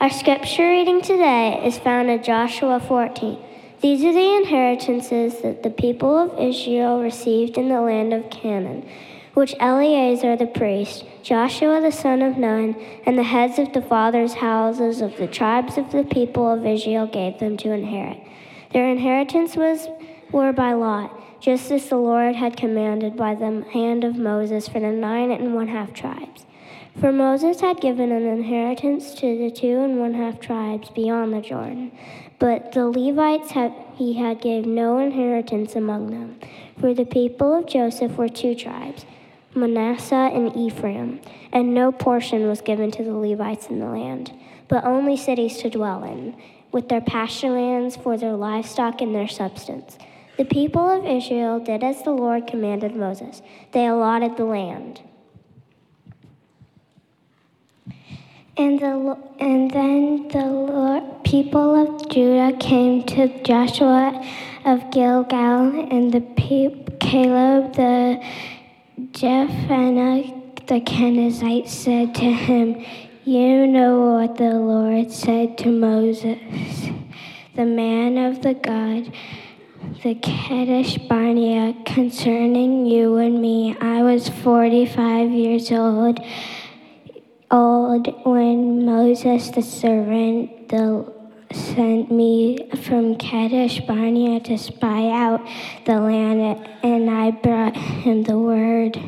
Our scripture reading today is found in Joshua 14. These are the inheritances that the people of Israel received in the land of Canaan, which Eleazar the priest, Joshua the son of Nun, and the heads of the fathers' houses of the tribes of the people of Israel gave them to inherit. Their inheritance was were by lot, just as the Lord had commanded by the hand of Moses for the nine and one half tribes. For Moses had given an inheritance to the two and one half tribes beyond the Jordan, but the Levites he had gave no inheritance among them. For the people of Joseph were two tribes, Manasseh and Ephraim, and no portion was given to the Levites in the land, but only cities to dwell in, with their pasture lands for their livestock and their substance. The people of Israel did as the Lord commanded Moses. They allotted the land. And, the, and then the Lord, people of Judah came to Joshua of Gilgal, and the people Caleb the Jephunneh the Kenizzite said to him, You know what the Lord said to Moses, the man of the God, the Kadesh Barnea, concerning you and me. I was 45 years old old when Moses the servant the, sent me from Kadesh Barnea to spy out the land, and I brought him the word.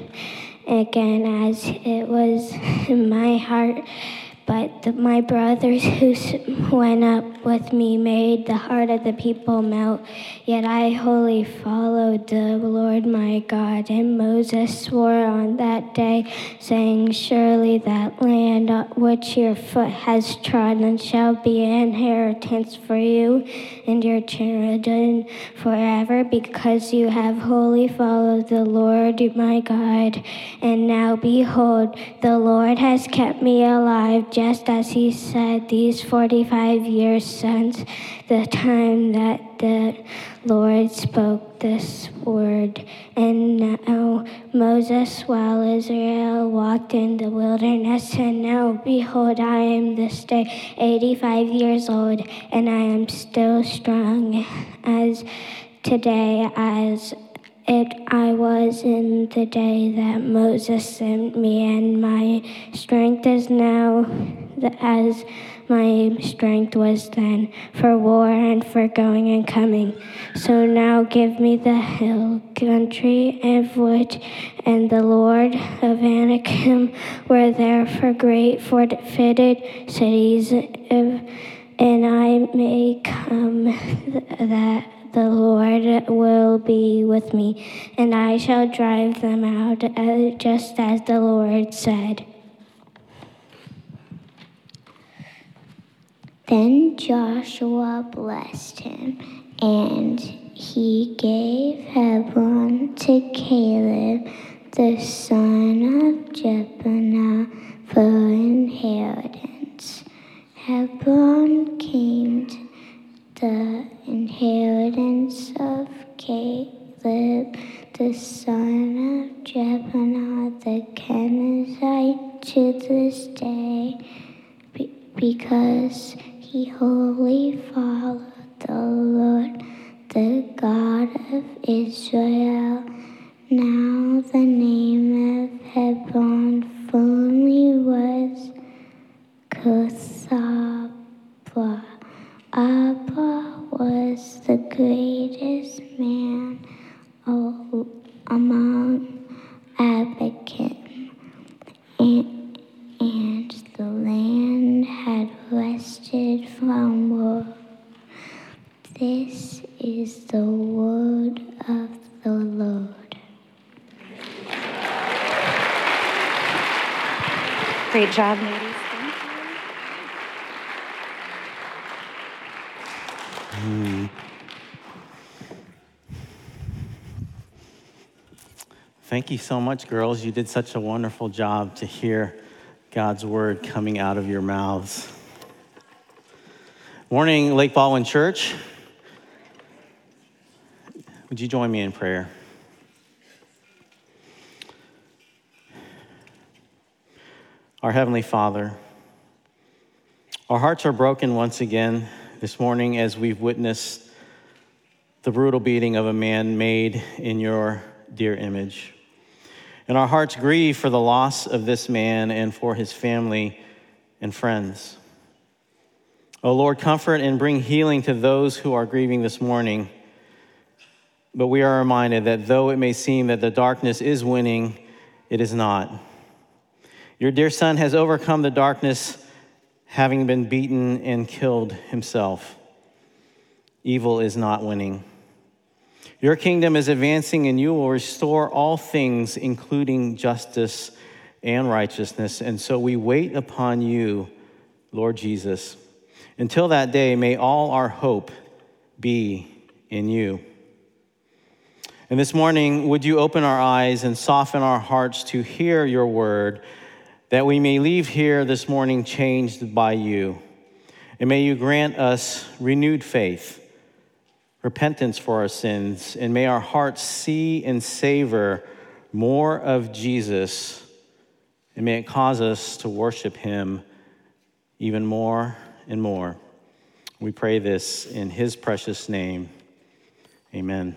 Again as it was in my heart but the, my brothers who went up with me made the heart of the people melt. Yet I wholly followed the Lord my God. And Moses swore on that day, saying, Surely that land uh, which your foot has trodden shall be an inheritance for you and your children forever, because you have wholly followed the Lord my God. And now behold, the Lord has kept me alive just as he said these 45 years since the time that the Lord spoke this word. And now Moses, while Israel walked in the wilderness, and now behold, I am this day 85 years old, and I am still strong as today as it I was in the day that Moses sent me, and my strength is now as my strength was then for war and for going and coming. So now give me the hill country of which and the Lord of Anakim were there for great fortified cities, and I may come that the Lord will be with me, and I shall drive them out uh, just as the Lord said. Then Joshua blessed him, and he gave Hebron to Caleb, the son of Jephunneh, Hmm. Thank you so much, girls. You did such a wonderful job to hear God's word coming out of your mouths. Morning, Lake Baldwin Church. Would you join me in prayer? Our Heavenly Father, Our hearts are broken once again this morning as we've witnessed the brutal beating of a man made in your dear image. And our hearts grieve for the loss of this man and for his family and friends. Oh Lord, comfort and bring healing to those who are grieving this morning. But we are reminded that though it may seem that the darkness is winning, it is not. Your dear son has overcome the darkness having been beaten and killed himself. Evil is not winning. Your kingdom is advancing, and you will restore all things, including justice and righteousness. And so we wait upon you, Lord Jesus. Until that day, may all our hope be in you. And this morning, would you open our eyes and soften our hearts to hear your word? That we may leave here this morning changed by you. And may you grant us renewed faith, repentance for our sins, and may our hearts see and savor more of Jesus, and may it cause us to worship him even more and more. We pray this in his precious name. Amen.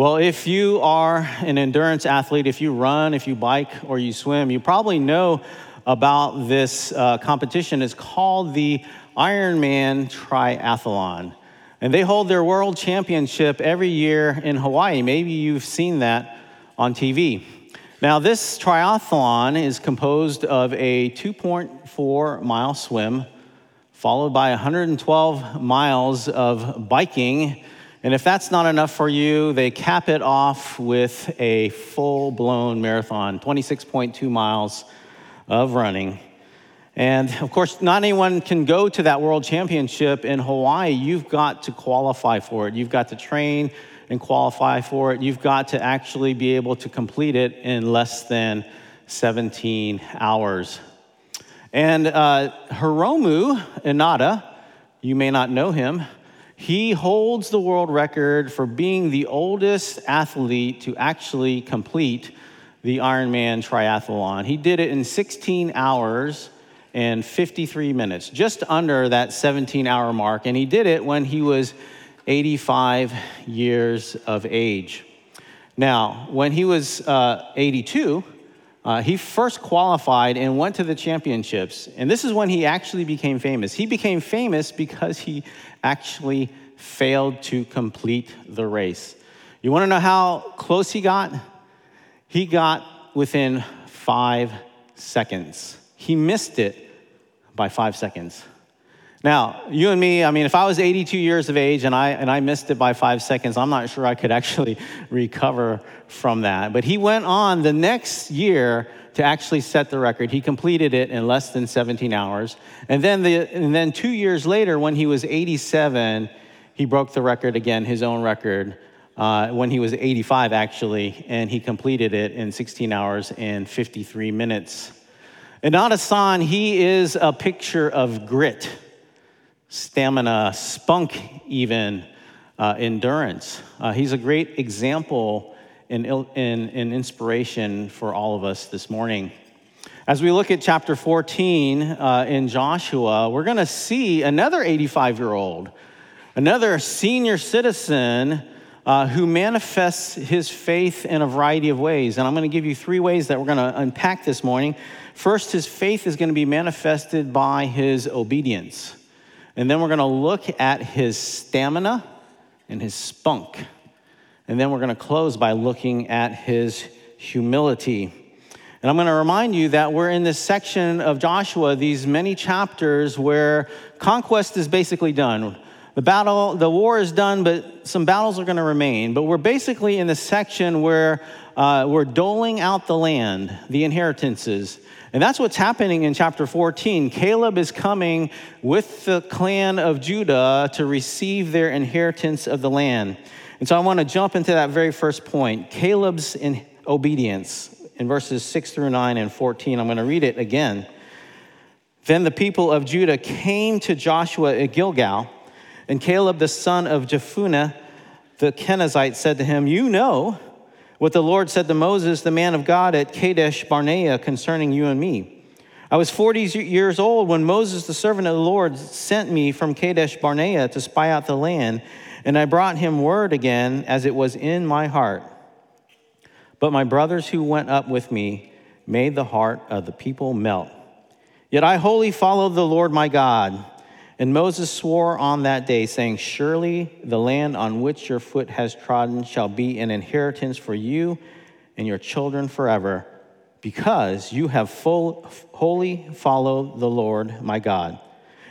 Well, if you are an endurance athlete, if you run, if you bike, or you swim, you probably know about this uh, competition. It's called the Ironman Triathlon. And they hold their world championship every year in Hawaii. Maybe you've seen that on TV. Now, this triathlon is composed of a 2.4 mile swim, followed by 112 miles of biking and if that's not enough for you, they cap it off with a full blown marathon, 26.2 miles of running. And of course, not anyone can go to that world championship in Hawaii. You've got to qualify for it. You've got to train and qualify for it. You've got to actually be able to complete it in less than 17 hours. And uh, Hiromu Inada, you may not know him, he holds the world record for being the oldest athlete to actually complete the Ironman triathlon. He did it in 16 hours and 53 minutes, just under that 17 hour mark. And he did it when he was 85 years of age. Now, when he was uh, 82, uh, he first qualified and went to the championships. And this is when he actually became famous. He became famous because he actually failed to complete the race. You want to know how close he got? He got within five seconds. He missed it by five seconds. Now, you and me, I mean, if I was 82 years of age and I, and I missed it by five seconds, I'm not sure I could actually recover from that. But he went on the next year to actually set the record. He completed it in less than 17 hours. And then, the, and then two years later, when he was 87, he broke the record again, his own record, uh, when he was 85, actually, and he completed it in 16 hours and 53 minutes. Inada San, he is a picture of grit, stamina, spunk, even uh, endurance. Uh, he's a great example and, and, and inspiration for all of us this morning. As we look at chapter 14 uh, in Joshua, we're going to see another 85 year old Another senior citizen uh, who manifests his faith in a variety of ways. And I'm going to give you three ways that we're going to unpack this morning. First, his faith is going to be manifested by his obedience. And then we're going to look at his stamina and his spunk. And then we're going to close by looking at his humility. And I'm going to remind you that we're in this section of Joshua, these many chapters where conquest is basically done. The battle, the war is done, but some battles are going to remain. But we're basically in the section where uh, we're doling out the land, the inheritances. And that's what's happening in chapter 14. Caleb is coming with the clan of Judah to receive their inheritance of the land. And so I want to jump into that very first point Caleb's in obedience in verses 6 through 9 and 14. I'm going to read it again. Then the people of Judah came to Joshua at Gilgal and Caleb, the son of Jephunneh, the Kenizzite, said to him, You know what the Lord said to Moses, the man of God, at Kadesh Barnea concerning you and me. I was 40 years old when Moses, the servant of the Lord, sent me from Kadesh Barnea to spy out the land, and I brought him word again as it was in my heart. But my brothers who went up with me made the heart of the people melt. Yet I wholly followed the Lord my God. And Moses swore on that day, saying, Surely the land on which your foot has trodden shall be an inheritance for you and your children forever, because you have full, wholly followed the Lord my God.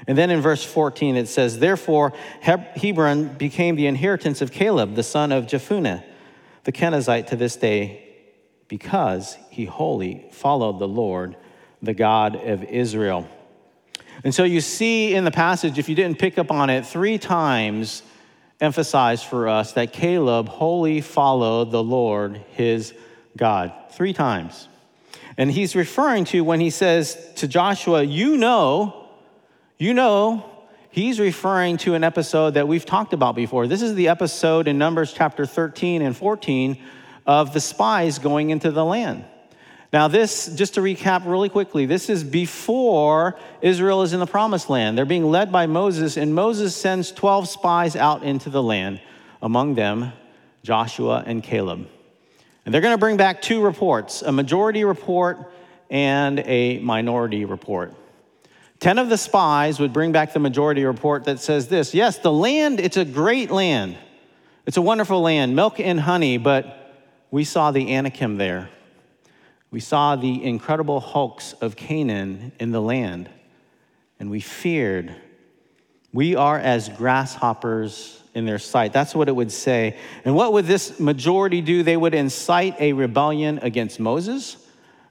And then in verse 14 it says, Therefore Hebron became the inheritance of Caleb, the son of Jephunneh, the Kenizzite, to this day, because he wholly followed the Lord, the God of Israel. And so you see in the passage, if you didn't pick up on it, three times emphasized for us that Caleb wholly followed the Lord, his God. Three times. And he's referring to when he says to Joshua, You know, you know, he's referring to an episode that we've talked about before. This is the episode in Numbers chapter 13 and 14 of the spies going into the land. Now, this, just to recap really quickly, this is before Israel is in the promised land. They're being led by Moses, and Moses sends 12 spies out into the land, among them Joshua and Caleb. And they're going to bring back two reports a majority report and a minority report. Ten of the spies would bring back the majority report that says this Yes, the land, it's a great land. It's a wonderful land, milk and honey, but we saw the Anakim there. We saw the incredible hulks of Canaan in the land, and we feared. We are as grasshoppers in their sight. That's what it would say. And what would this majority do? They would incite a rebellion against Moses.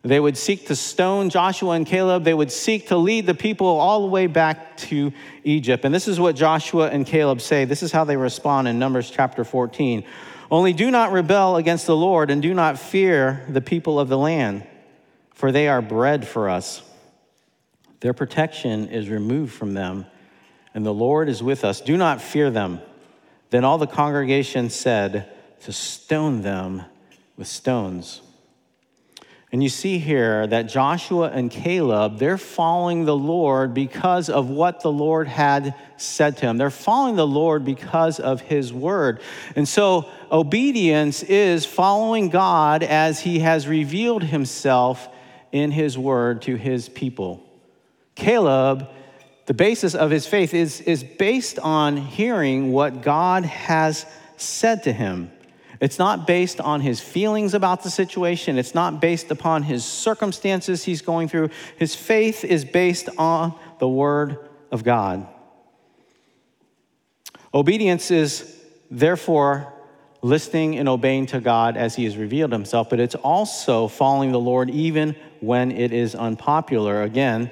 They would seek to stone Joshua and Caleb. They would seek to lead the people all the way back to Egypt. And this is what Joshua and Caleb say. This is how they respond in Numbers chapter 14. Only do not rebel against the Lord and do not fear the people of the land, for they are bread for us. Their protection is removed from them, and the Lord is with us. Do not fear them. Then all the congregation said to stone them with stones. And you see here that Joshua and Caleb, they're following the Lord because of what the Lord had said to them. They're following the Lord because of his word. And so obedience is following God as he has revealed himself in his word to his people. Caleb, the basis of his faith is, is based on hearing what God has said to him. It's not based on his feelings about the situation. It's not based upon his circumstances he's going through. His faith is based on the Word of God. Obedience is therefore listening and obeying to God as he has revealed himself, but it's also following the Lord even when it is unpopular. Again,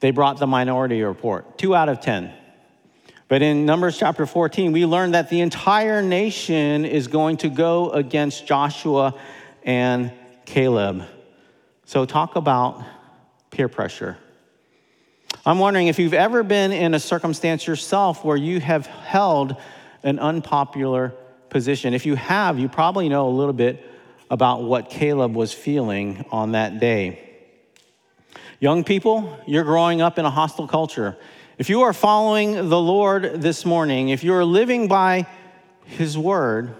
they brought the minority report two out of 10. But in Numbers chapter 14, we learn that the entire nation is going to go against Joshua and Caleb. So, talk about peer pressure. I'm wondering if you've ever been in a circumstance yourself where you have held an unpopular position. If you have, you probably know a little bit about what Caleb was feeling on that day. Young people, you're growing up in a hostile culture. If you are following the Lord this morning, if you are living by His word,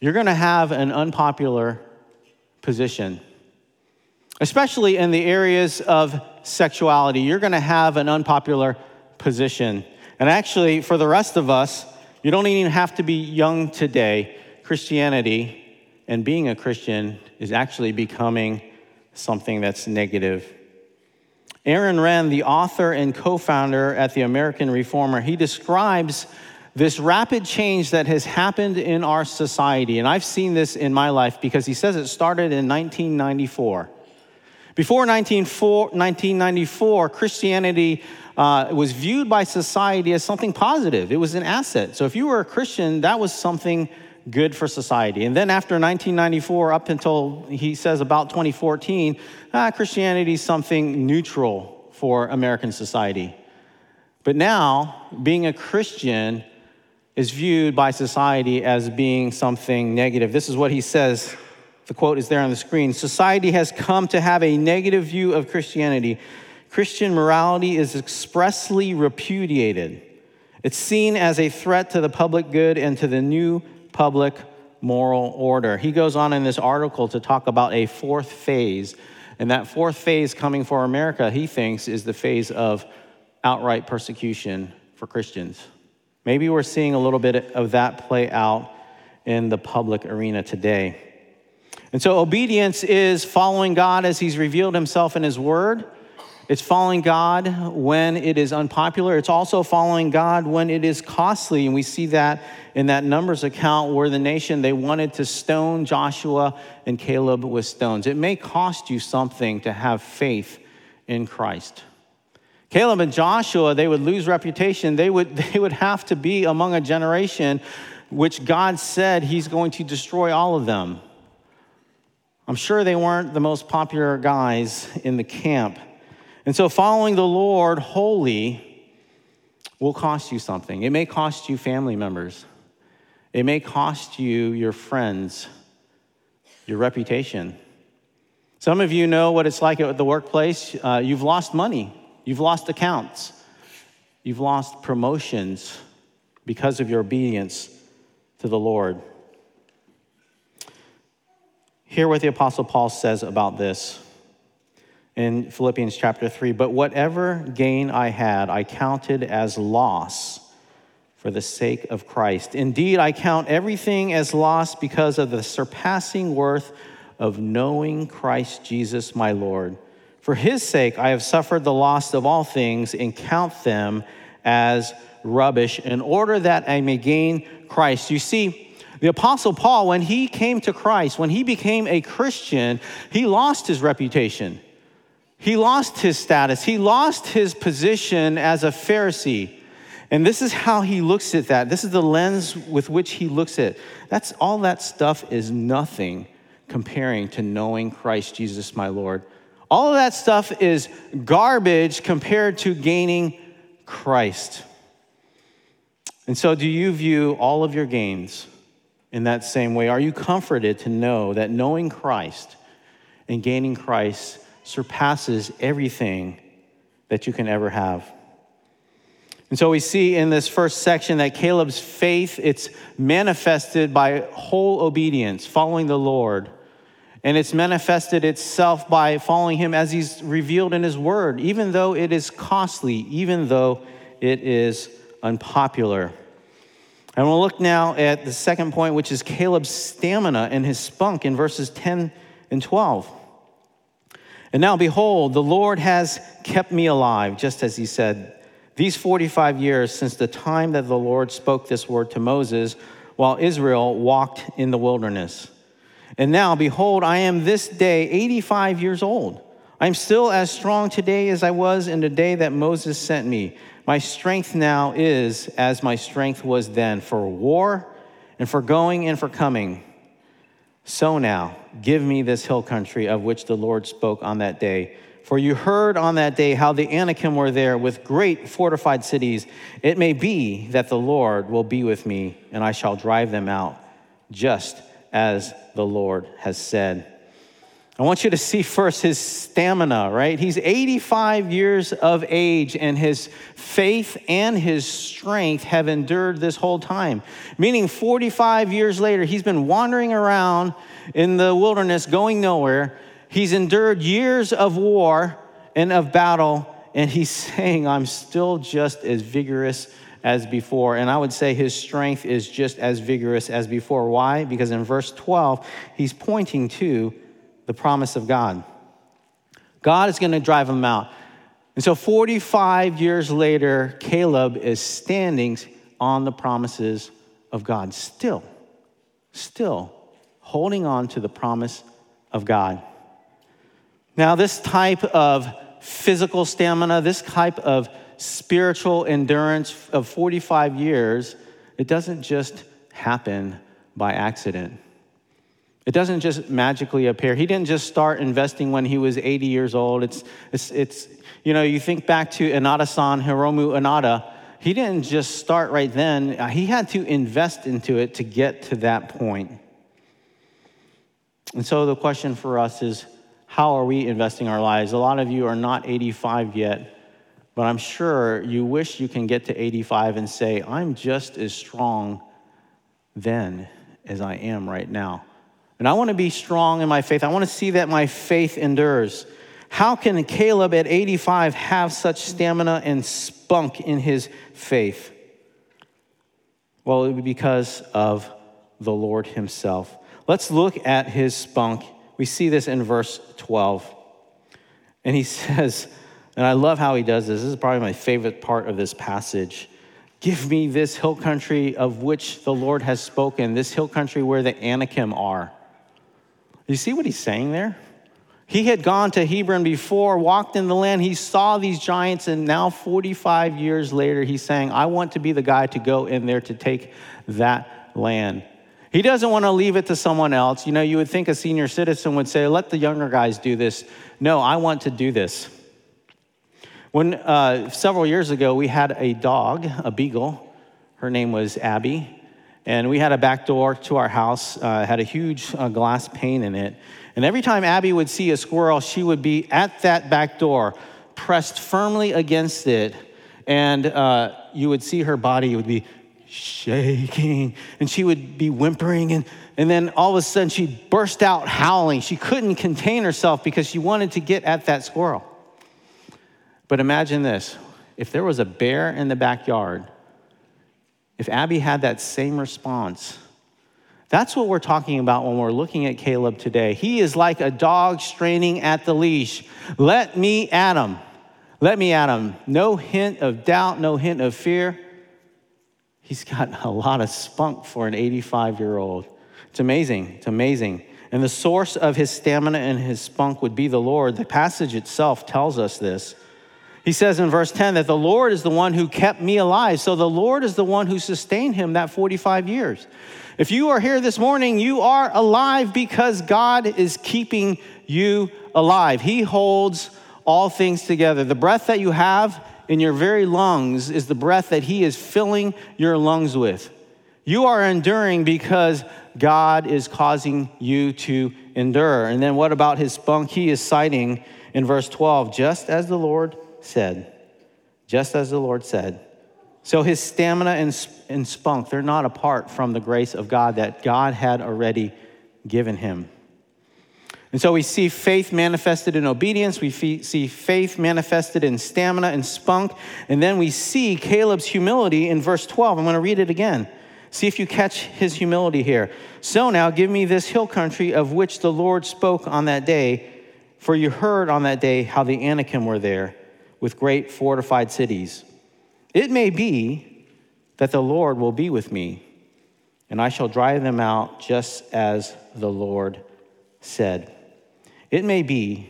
you're going to have an unpopular position, especially in the areas of sexuality. You're going to have an unpopular position. And actually, for the rest of us, you don't even have to be young today. Christianity and being a Christian is actually becoming something that's negative Aaron Renn, the author and co founder at the American Reformer, he describes this rapid change that has happened in our society. And I've seen this in my life because he says it started in 1994. Before 1994, Christianity uh, was viewed by society as something positive. It was an asset. So if you were a Christian, that was something good for society. And then after 1994, up until he says about 2014, ah, Christianity is something neutral for American society. But now, being a Christian is viewed by society as being something negative. This is what he says The quote is there on the screen. Society has come to have a negative view of Christianity. Christian morality is expressly repudiated. It's seen as a threat to the public good and to the new public moral order. He goes on in this article to talk about a fourth phase. And that fourth phase coming for America, he thinks, is the phase of outright persecution for Christians. Maybe we're seeing a little bit of that play out in the public arena today. And so, obedience is following God as He's revealed Himself in His Word. It's following God when it is unpopular. It's also following God when it is costly. And we see that in that Numbers account where the nation, they wanted to stone Joshua and Caleb with stones. It may cost you something to have faith in Christ. Caleb and Joshua, they would lose reputation. They would, they would have to be among a generation which God said he's going to destroy all of them. I'm sure they weren't the most popular guys in the camp. And so, following the Lord wholly will cost you something. It may cost you family members, it may cost you your friends, your reputation. Some of you know what it's like at the workplace. Uh, you've lost money, you've lost accounts, you've lost promotions because of your obedience to the Lord. Hear what the Apostle Paul says about this in Philippians chapter 3. But whatever gain I had, I counted as loss for the sake of Christ. Indeed, I count everything as loss because of the surpassing worth of knowing Christ Jesus my Lord. For his sake, I have suffered the loss of all things and count them as rubbish in order that I may gain Christ. You see, the Apostle Paul, when he came to Christ, when he became a Christian, he lost his reputation. He lost his status. He lost his position as a Pharisee. And this is how he looks at that. This is the lens with which he looks at. it. That's all that stuff is nothing comparing to knowing Christ Jesus my Lord. All of that stuff is garbage compared to gaining Christ. And so, do you view all of your gains in that same way? Are you comforted to know that knowing Christ and gaining Christ surpasses everything that you can ever have. And so we see in this first section that Caleb's faith it's manifested by whole obedience, following the Lord. And it's manifested itself by following him as he's revealed in his word, even though it is costly, even though it is unpopular. And we'll look now at the second point, which is Caleb's stamina and his spunk in verses 10 and 12. And now, behold, the Lord has kept me alive, just as he said, these 45 years since the time that the Lord spoke this word to Moses while Israel walked in the wilderness. And now, behold, I am this day 85 years old. I'm still as strong today as I was in the day that Moses sent me. My strength now is as my strength was then for war and for going and for coming. So now, give me this hill country of which the Lord spoke on that day. For you heard on that day how the Anakim were there with great fortified cities. It may be that the Lord will be with me, and I shall drive them out, just as the Lord has said. I want you to see first his stamina, right? He's 85 years of age, and his faith and his strength have endured this whole time. Meaning, 45 years later, he's been wandering around in the wilderness, going nowhere. He's endured years of war and of battle, and he's saying, I'm still just as vigorous as before. And I would say his strength is just as vigorous as before. Why? Because in verse 12, he's pointing to the promise of God. God is going to drive them out. And so 45 years later, Caleb is standing on the promises of God, still, still holding on to the promise of God. Now, this type of physical stamina, this type of spiritual endurance of 45 years, it doesn't just happen by accident. It doesn't just magically appear. He didn't just start investing when he was 80 years old. It's, it's, it's you know, you think back to Inada-san, Hiromu Inada. He didn't just start right then. He had to invest into it to get to that point. And so the question for us is how are we investing our lives? A lot of you are not 85 yet, but I'm sure you wish you can get to 85 and say, I'm just as strong then as I am right now. And I want to be strong in my faith. I want to see that my faith endures. How can Caleb at 85 have such stamina and spunk in his faith? Well, it would be because of the Lord himself. Let's look at his spunk. We see this in verse 12. And he says, and I love how he does this. This is probably my favorite part of this passage. Give me this hill country of which the Lord has spoken, this hill country where the Anakim are. You see what he's saying there? He had gone to Hebron before, walked in the land, he saw these giants, and now 45 years later, he's saying, I want to be the guy to go in there to take that land. He doesn't want to leave it to someone else. You know, you would think a senior citizen would say, let the younger guys do this. No, I want to do this. When uh, several years ago, we had a dog, a beagle. Her name was Abby. And we had a back door to our house, uh, had a huge uh, glass pane in it. And every time Abby would see a squirrel, she would be at that back door, pressed firmly against it. And uh, you would see her body would be shaking, and she would be whimpering. And, and then all of a sudden, she'd burst out howling. She couldn't contain herself because she wanted to get at that squirrel. But imagine this if there was a bear in the backyard, if Abby had that same response, that's what we're talking about when we're looking at Caleb today. He is like a dog straining at the leash. Let me at him. Let me at him. No hint of doubt, no hint of fear. He's got a lot of spunk for an 85 year old. It's amazing. It's amazing. And the source of his stamina and his spunk would be the Lord. The passage itself tells us this. He says in verse 10 that the Lord is the one who kept me alive. So the Lord is the one who sustained him that 45 years. If you are here this morning, you are alive because God is keeping you alive. He holds all things together. The breath that you have in your very lungs is the breath that He is filling your lungs with. You are enduring because God is causing you to endure. And then what about his spunk? He is citing in verse 12, just as the Lord said, just as the Lord said. So his stamina and, and spunk, they're not apart from the grace of God that God had already given him. And so we see faith manifested in obedience, we see faith manifested in stamina and spunk, and then we see Caleb's humility in verse 12. I'm going to read it again. See if you catch his humility here. So now give me this hill country of which the Lord spoke on that day, for you heard on that day how the Anakim were there with great fortified cities. It may be that the Lord will be with me, and I shall drive them out just as the Lord said. It may be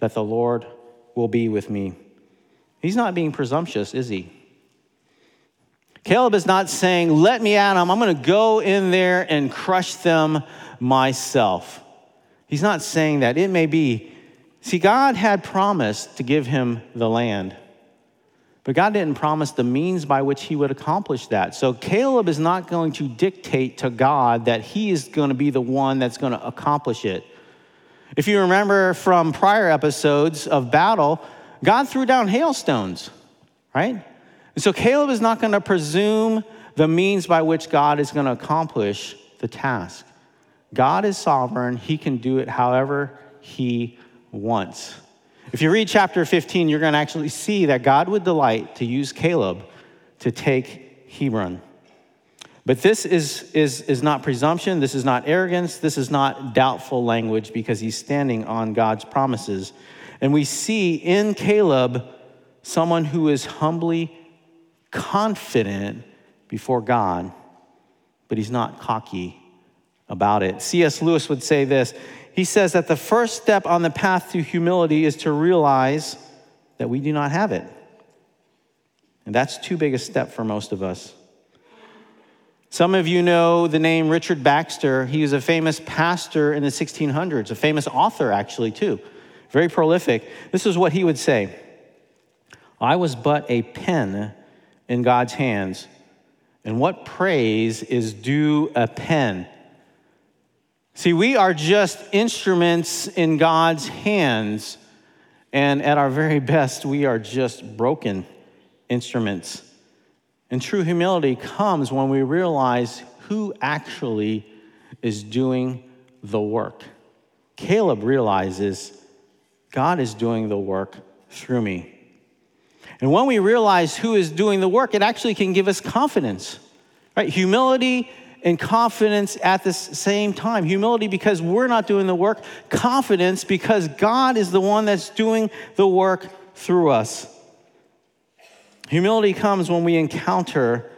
that the Lord will be with me. He's not being presumptuous, is he? Caleb is not saying, Let me at them. I'm going to go in there and crush them myself. He's not saying that. It may be See, God had promised to give him the land, but God didn't promise the means by which he would accomplish that. So Caleb is not going to dictate to God that he is going to be the one that's going to accomplish it. If you remember from prior episodes of battle, God threw down hailstones, right? And so Caleb is not going to presume the means by which God is going to accomplish the task. God is sovereign, he can do it however he once. If you read chapter 15, you're going to actually see that God would delight to use Caleb to take Hebron. But this is, is, is not presumption, this is not arrogance, this is not doubtful language because he's standing on God's promises. And we see in Caleb someone who is humbly confident before God, but he's not cocky about it. C.S. Lewis would say this he says that the first step on the path to humility is to realize that we do not have it. And that's too big a step for most of us. Some of you know the name Richard Baxter. He was a famous pastor in the 1600s, a famous author, actually, too. Very prolific. This is what he would say I was but a pen in God's hands. And what praise is due a pen? See, we are just instruments in God's hands, and at our very best, we are just broken instruments. And true humility comes when we realize who actually is doing the work. Caleb realizes God is doing the work through me. And when we realize who is doing the work, it actually can give us confidence, right? Humility and confidence at the same time. Humility because we're not doing the work, confidence because God is the one that's doing the work through us. Humility comes when we encounter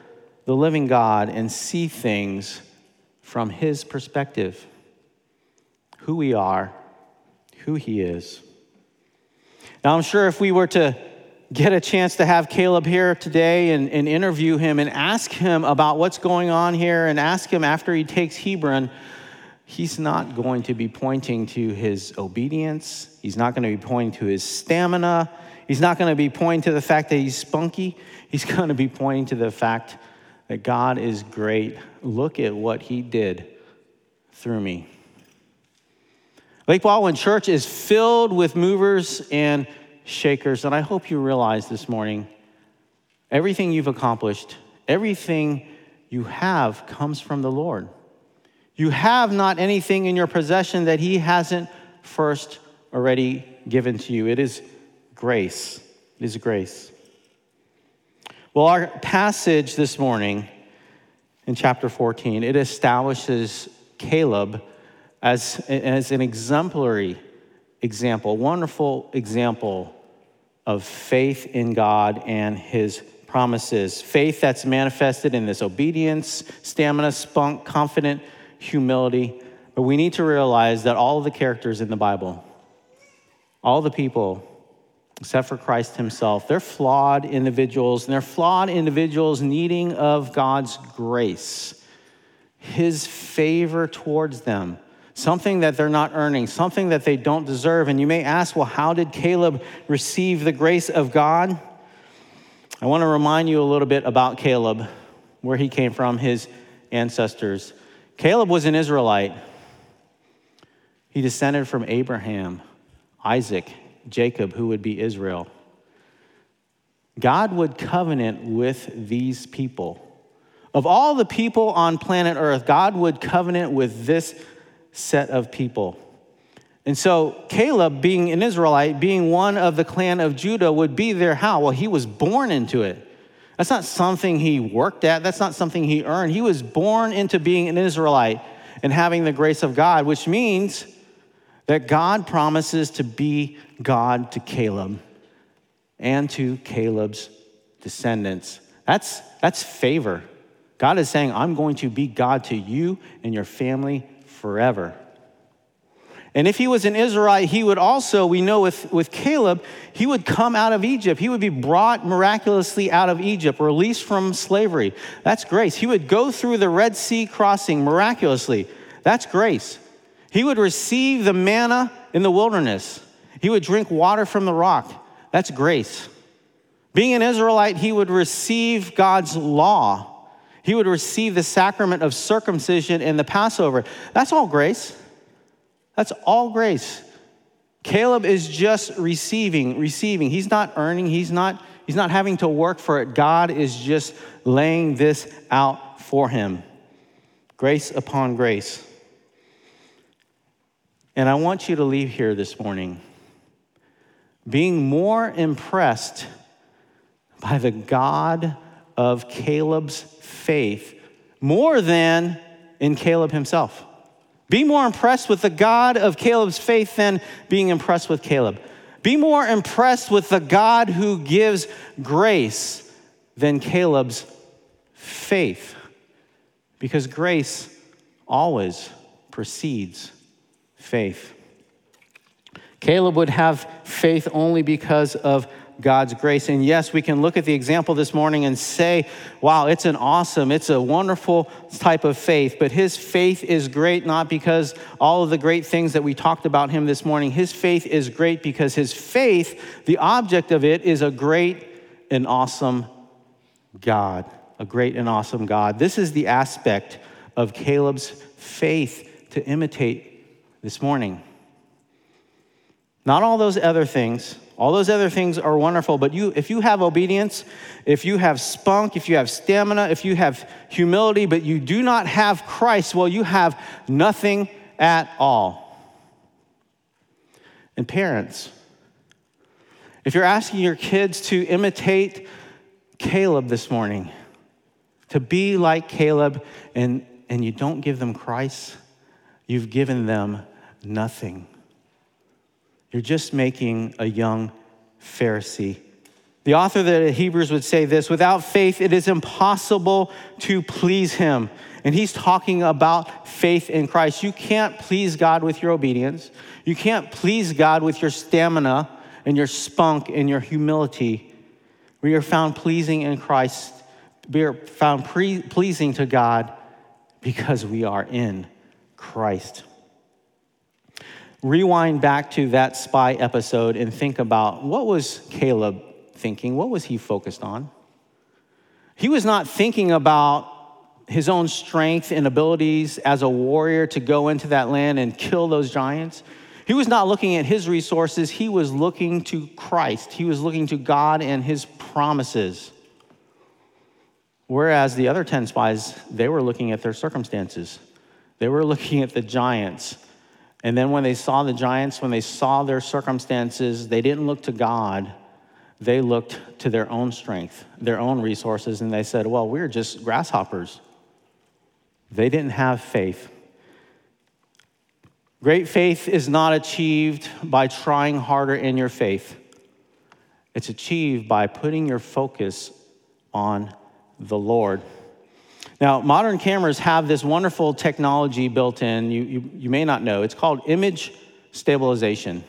the living God and see things from His perspective who we are, who He is. Now, I'm sure if we were to get a chance to have Caleb here today and, and, interview him and ask him about what's going on here and ask him after he takes Hebron, he's not going to be pointing to his obedience. He's not going to be pointing to his stamina. He's not going to be pointing to the fact that he's spunky. He's going to be pointing to the fact that God is great. Look at what he did through me. Lake Baldwin Church is filled with movers and shakers, and I hope you realize this morning everything you've accomplished, everything you have comes from the Lord. You have not anything in your possession that He hasn't first already given to you. It is grace. It is grace. Well, our passage this morning in chapter 14, it establishes Caleb as, as an exemplary example, wonderful example of faith in God and his promises. Faith that's manifested in this obedience, stamina, spunk, confident humility. But we need to realize that all the characters in the Bible, all the people, except for Christ himself, they're flawed individuals, and they're flawed individuals needing of God's grace, his favor towards them something that they're not earning, something that they don't deserve. And you may ask, well, how did Caleb receive the grace of God? I want to remind you a little bit about Caleb, where he came from, his ancestors. Caleb was an Israelite. He descended from Abraham, Isaac, Jacob, who would be Israel. God would covenant with these people. Of all the people on planet Earth, God would covenant with this set of people. And so Caleb, being an Israelite, being one of the clan of Judah, would be there how? Well, he was born into it. That's not something he worked at, that's not something he earned. He was born into being an Israelite and having the grace of God, which means that God promises to be God to Caleb and to Caleb's descendants. That's, that's favor. God is saying, I'm going to be God to you and your family forever. And if he was an Israelite, he would also, we know with, with Caleb, he would come out of Egypt. He would be brought miraculously out of Egypt, released from slavery. That's grace. He would go through the Red Sea crossing miraculously. That's grace. He would receive the manna in the wilderness. He would drink water from the rock. That's grace. Being an Israelite, he would receive God's law he would receive the sacrament of circumcision in the Passover. That's all grace. That's all grace. Caleb is just receiving, receiving. He's not earning, he's not, he's not having to work for it. God is just laying this out for him. Grace upon grace. And I want you to leave here this morning being more impressed by the God of Caleb's faith more than in Caleb himself. Be more impressed with the God of Caleb's faith than being impressed with Caleb. Be more impressed with the God who gives grace than Caleb's faith. Because grace always precedes faith. Caleb would have faith only because of God's grace. And yes, we can look at the example this morning and say, wow, it's an awesome, it's a wonderful type of faith. But his faith is great not because all of the great things that we talked about him this morning. His faith is great because his faith, the object of it, is a great and awesome God. A great and awesome God. This is the aspect of Caleb's faith to imitate this morning. Not all those other things. All those other things are wonderful, but you, if you have obedience, if you have spunk, if you have stamina, if you have humility, but you do not have Christ, well, you have nothing at all. And parents, if you're asking your kids to imitate Caleb this morning, to be like Caleb, and, and you don't give them Christ, you've given them nothing. You're just making a young Pharisee. The author of the Hebrews would say this without faith, it is impossible to please him. And he's talking about faith in Christ. You can't please God with your obedience, you can't please God with your stamina and your spunk and your humility. We are found pleasing in Christ. We are found pre- pleasing to God because we are in Christ rewind back to that spy episode and think about what was Caleb thinking? What was he focused on? He was not thinking about his own strength and abilities as a warrior to go into that land and kill those giants. He was not looking at his resources, he was looking to Christ. He was looking to God and his promises. Whereas the other 10 spies, they were looking at their circumstances. They were looking at the giants and then when they saw the giants, when they saw their circumstances, they didn't look to God. They looked to their own strength, their own resources, and they said, Well, we're just grasshoppers. They didn't have faith. Great faith is not achieved by trying harder in your faith, it's achieved by putting your focus on the Lord. Now, modern cameras have this wonderful technology built in, you, you, you, may not know. It's called image stabilization.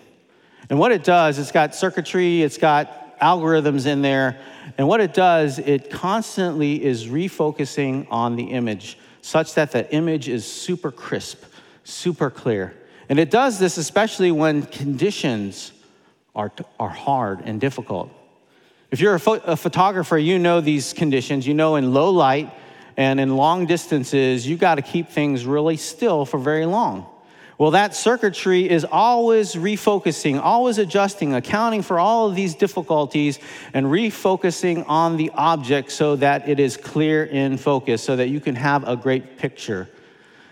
And what it does, it's got circuitry, it's got algorithms in there. And what it does, it constantly is refocusing on the image such that the image is super crisp, super clear. And it does this especially when conditions are, are hard and difficult. If you're a, pho- a photographer, you know these conditions. You know in low light, and in long distances, you got to keep things really still for very long. Well, that circuitry is always refocusing, always adjusting, accounting for all of these difficulties, and refocusing on the object so that it is clear in focus, so that you can have a great picture.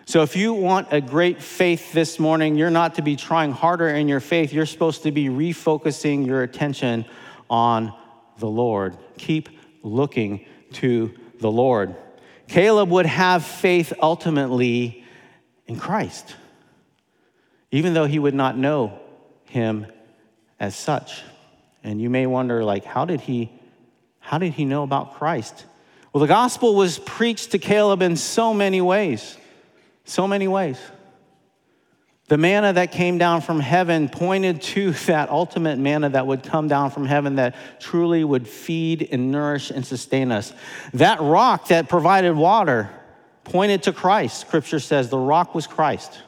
So, if you want a great faith this morning, you're not to be trying harder in your faith. You're supposed to be refocusing your attention on the Lord. Keep looking to the Lord. Caleb would have faith ultimately in Christ, even though he would not know him as such. And you may wonder, like, how did he, how did he know about Christ? Well, the gospel was preached to Caleb in so many ways, so many ways. The manna that came down from heaven pointed to that ultimate manna that would come down from heaven that truly would feed and nourish and sustain us. That rock that provided water pointed to Christ. Scripture says the rock was Christ.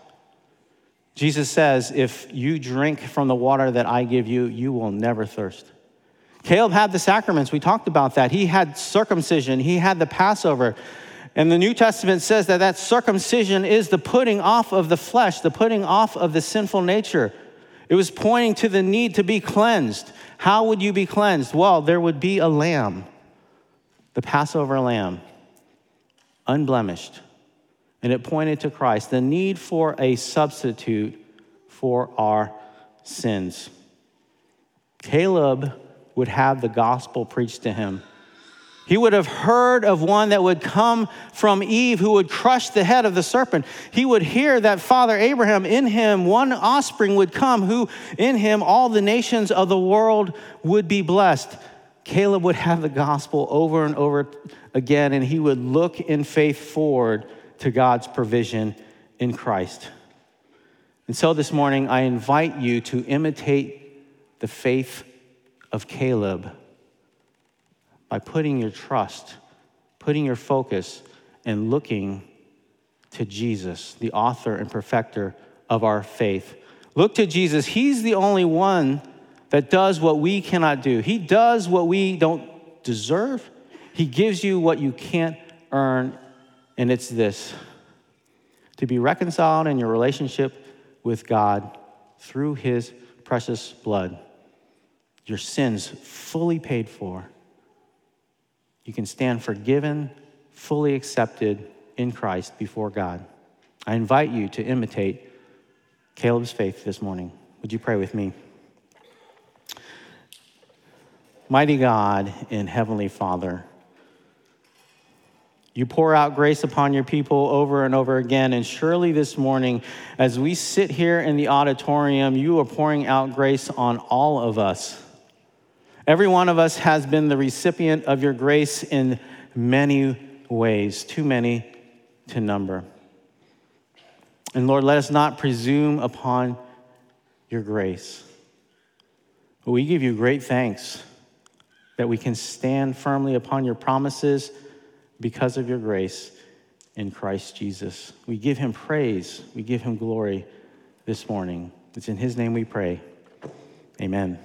Jesus says, If you drink from the water that I give you, you will never thirst. Caleb had the sacraments. We talked about that. He had circumcision, he had the Passover. And the New Testament says that that circumcision is the putting off of the flesh, the putting off of the sinful nature. It was pointing to the need to be cleansed. How would you be cleansed? Well, there would be a lamb, the Passover lamb, unblemished. And it pointed to Christ, the need for a substitute for our sins. Caleb would have the gospel preached to him. He would have heard of one that would come from Eve who would crush the head of the serpent. He would hear that Father Abraham, in him, one offspring would come, who in him all the nations of the world would be blessed. Caleb would have the gospel over and over again, and he would look in faith forward to God's provision in Christ. And so this morning, I invite you to imitate the faith of Caleb by putting your trust, putting your focus, and looking to Jesus, the author and perfecter of our faith. Look to Jesus. He's the only one that does what we cannot do. He does what we don't deserve. He gives you what you can't earn, and it's this to be reconciled in your relationship with God through his precious blood. Your sins fully paid for. You can stand forgiven, fully accepted in Christ before God. I invite you to imitate Caleb's faith this morning. Would you pray with me? Mighty God and Heavenly Father, you pour out grace upon your people over and over again. And surely this morning, as we sit here in the auditorium, you are pouring out grace on all of us. Every one of us has been the recipient of your grace in many ways, too many to number. And Lord, let us not presume upon your grace. We give you great thanks that we can stand firmly upon your promises because of your grace in Christ Jesus. We give him praise, we give him glory this morning. It's in his name we pray. Amen.